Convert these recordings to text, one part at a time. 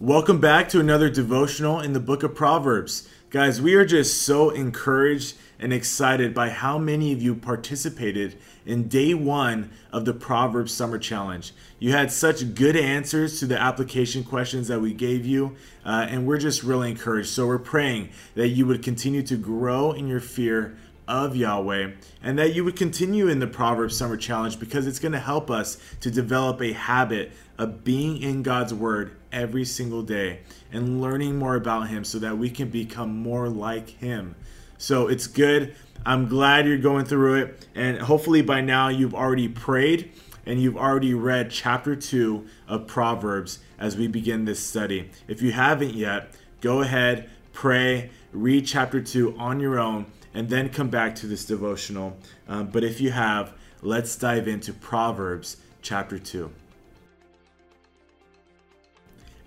Welcome back to another devotional in the book of Proverbs. Guys, we are just so encouraged and excited by how many of you participated in day one of the Proverbs Summer Challenge. You had such good answers to the application questions that we gave you, uh, and we're just really encouraged. So we're praying that you would continue to grow in your fear of Yahweh and that you would continue in the Proverbs Summer Challenge because it's going to help us to develop a habit of being in God's Word every single day and learning more about Him so that we can become more like Him. So it's good. I'm glad you're going through it. And hopefully by now you've already prayed and you've already read chapter 2 of Proverbs as we begin this study. If you haven't yet, go ahead, pray, read chapter 2 on your own and then come back to this devotional. Um, but if you have, let's dive into Proverbs chapter 2.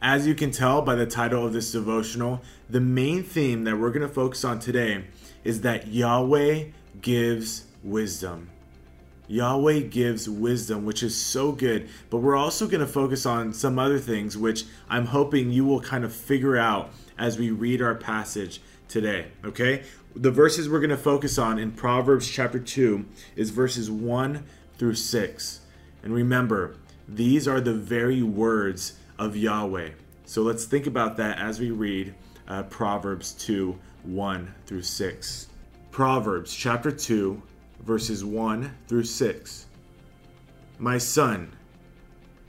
As you can tell by the title of this devotional, the main theme that we're going to focus on today is that Yahweh gives wisdom. Yahweh gives wisdom, which is so good. But we're also going to focus on some other things, which I'm hoping you will kind of figure out as we read our passage today. Okay? The verses we're going to focus on in Proverbs chapter 2 is verses 1 through 6. And remember, these are the very words of Yahweh. So let's think about that as we read uh, Proverbs 2 1 through 6. Proverbs chapter 2, verses 1 through 6. My son,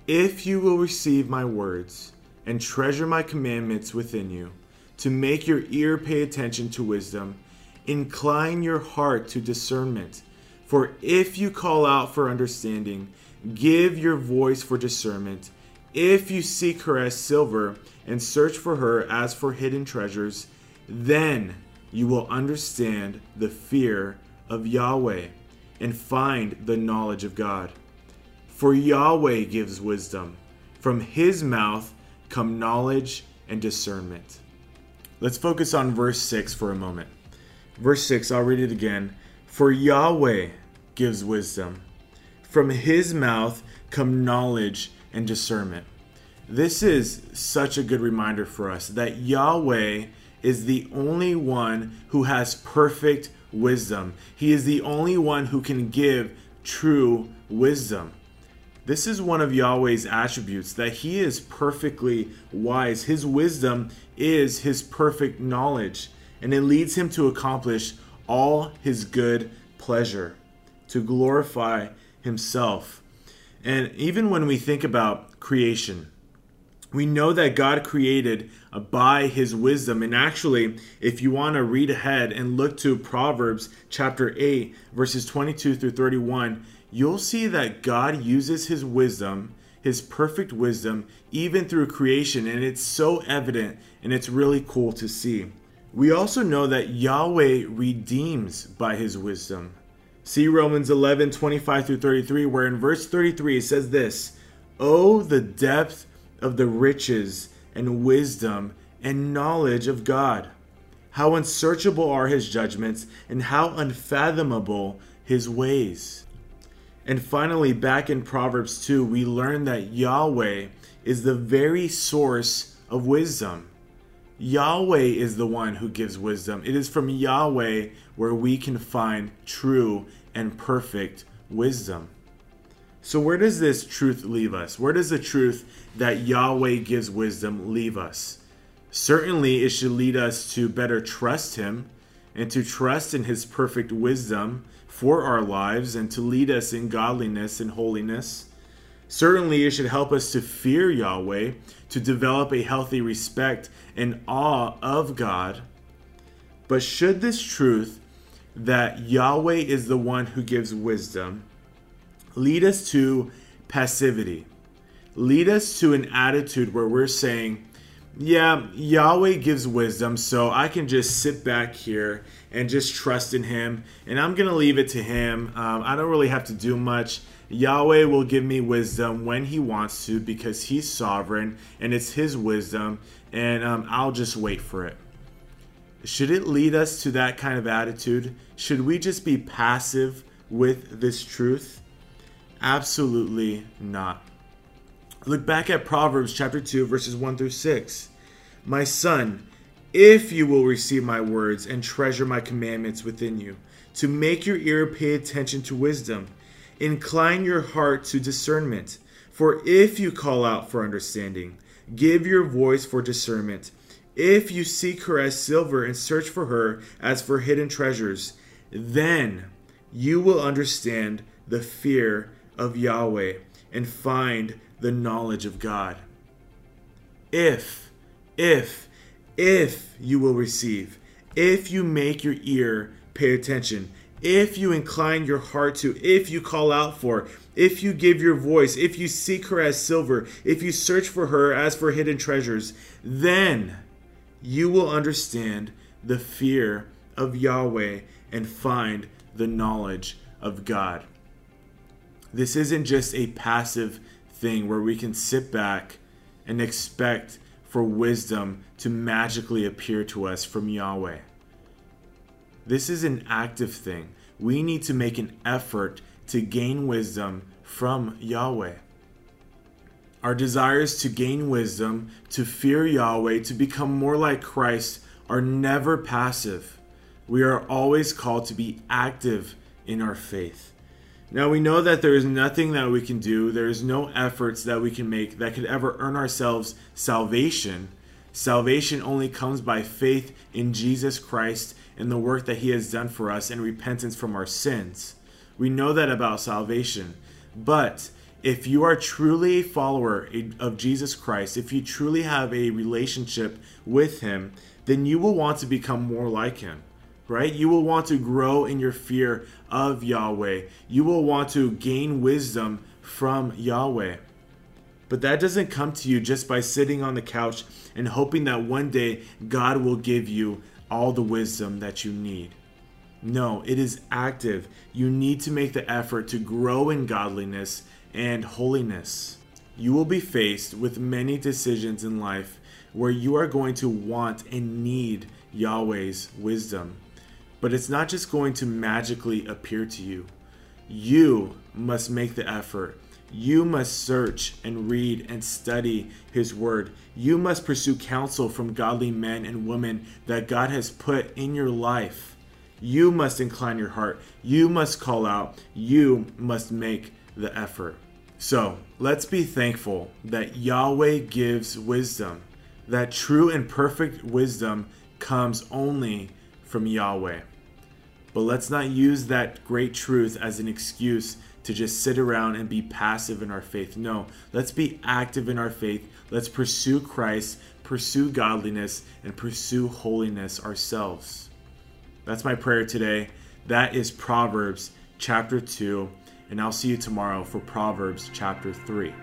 if you will receive my words and treasure my commandments within you, to make your ear pay attention to wisdom, Incline your heart to discernment. For if you call out for understanding, give your voice for discernment. If you seek her as silver and search for her as for hidden treasures, then you will understand the fear of Yahweh and find the knowledge of God. For Yahweh gives wisdom. From his mouth come knowledge and discernment. Let's focus on verse 6 for a moment. Verse 6, I'll read it again. For Yahweh gives wisdom. From his mouth come knowledge and discernment. This is such a good reminder for us that Yahweh is the only one who has perfect wisdom. He is the only one who can give true wisdom. This is one of Yahweh's attributes that he is perfectly wise. His wisdom is his perfect knowledge and it leads him to accomplish all his good pleasure, to glorify himself. And even when we think about creation, we know that God created by his wisdom. And actually, if you want to read ahead and look to Proverbs chapter 8, verses 22 through 31, you'll see that God uses his wisdom, his perfect wisdom, even through creation. And it's so evident and it's really cool to see. We also know that Yahweh redeems by his wisdom. See Romans 11 25 through 33, where in verse 33 it says this Oh, the depth of the riches and wisdom and knowledge of God! How unsearchable are his judgments, and how unfathomable his ways. And finally, back in Proverbs 2, we learn that Yahweh is the very source of wisdom. Yahweh is the one who gives wisdom. It is from Yahweh where we can find true and perfect wisdom. So, where does this truth leave us? Where does the truth that Yahweh gives wisdom leave us? Certainly, it should lead us to better trust Him and to trust in His perfect wisdom for our lives and to lead us in godliness and holiness. Certainly, it should help us to fear Yahweh, to develop a healthy respect and awe of God. But should this truth that Yahweh is the one who gives wisdom lead us to passivity, lead us to an attitude where we're saying, yeah, Yahweh gives wisdom, so I can just sit back here and just trust in Him, and I'm going to leave it to Him. Um, I don't really have to do much. Yahweh will give me wisdom when He wants to because He's sovereign and it's His wisdom, and um, I'll just wait for it. Should it lead us to that kind of attitude? Should we just be passive with this truth? Absolutely not. Look back at Proverbs chapter 2, verses 1 through 6. My son, if you will receive my words and treasure my commandments within you, to make your ear pay attention to wisdom, incline your heart to discernment. For if you call out for understanding, give your voice for discernment. If you seek her as silver and search for her as for hidden treasures, then you will understand the fear of Yahweh and find the knowledge of God. If, if, if you will receive, if you make your ear pay attention, if you incline your heart to, if you call out for, if you give your voice, if you seek her as silver, if you search for her as for hidden treasures, then you will understand the fear of Yahweh and find the knowledge of God. This isn't just a passive thing where we can sit back and expect for wisdom to magically appear to us from Yahweh. This is an active thing. We need to make an effort to gain wisdom from Yahweh. Our desires to gain wisdom, to fear Yahweh, to become more like Christ are never passive. We are always called to be active in our faith. Now we know that there is nothing that we can do, there is no efforts that we can make that could ever earn ourselves salvation. Salvation only comes by faith in Jesus Christ and the work that he has done for us and repentance from our sins. We know that about salvation. But if you are truly a follower of Jesus Christ, if you truly have a relationship with him, then you will want to become more like him right? You will want to grow in your fear of Yahweh. You will want to gain wisdom from Yahweh. But that doesn't come to you just by sitting on the couch and hoping that one day God will give you all the wisdom that you need. No, it is active. You need to make the effort to grow in godliness and holiness. You will be faced with many decisions in life where you are going to want and need Yahweh's wisdom. But it's not just going to magically appear to you. You must make the effort. You must search and read and study His Word. You must pursue counsel from godly men and women that God has put in your life. You must incline your heart. You must call out. You must make the effort. So let's be thankful that Yahweh gives wisdom, that true and perfect wisdom comes only from Yahweh. But let's not use that great truth as an excuse to just sit around and be passive in our faith. No, let's be active in our faith. Let's pursue Christ, pursue godliness, and pursue holiness ourselves. That's my prayer today. That is Proverbs chapter 2. And I'll see you tomorrow for Proverbs chapter 3.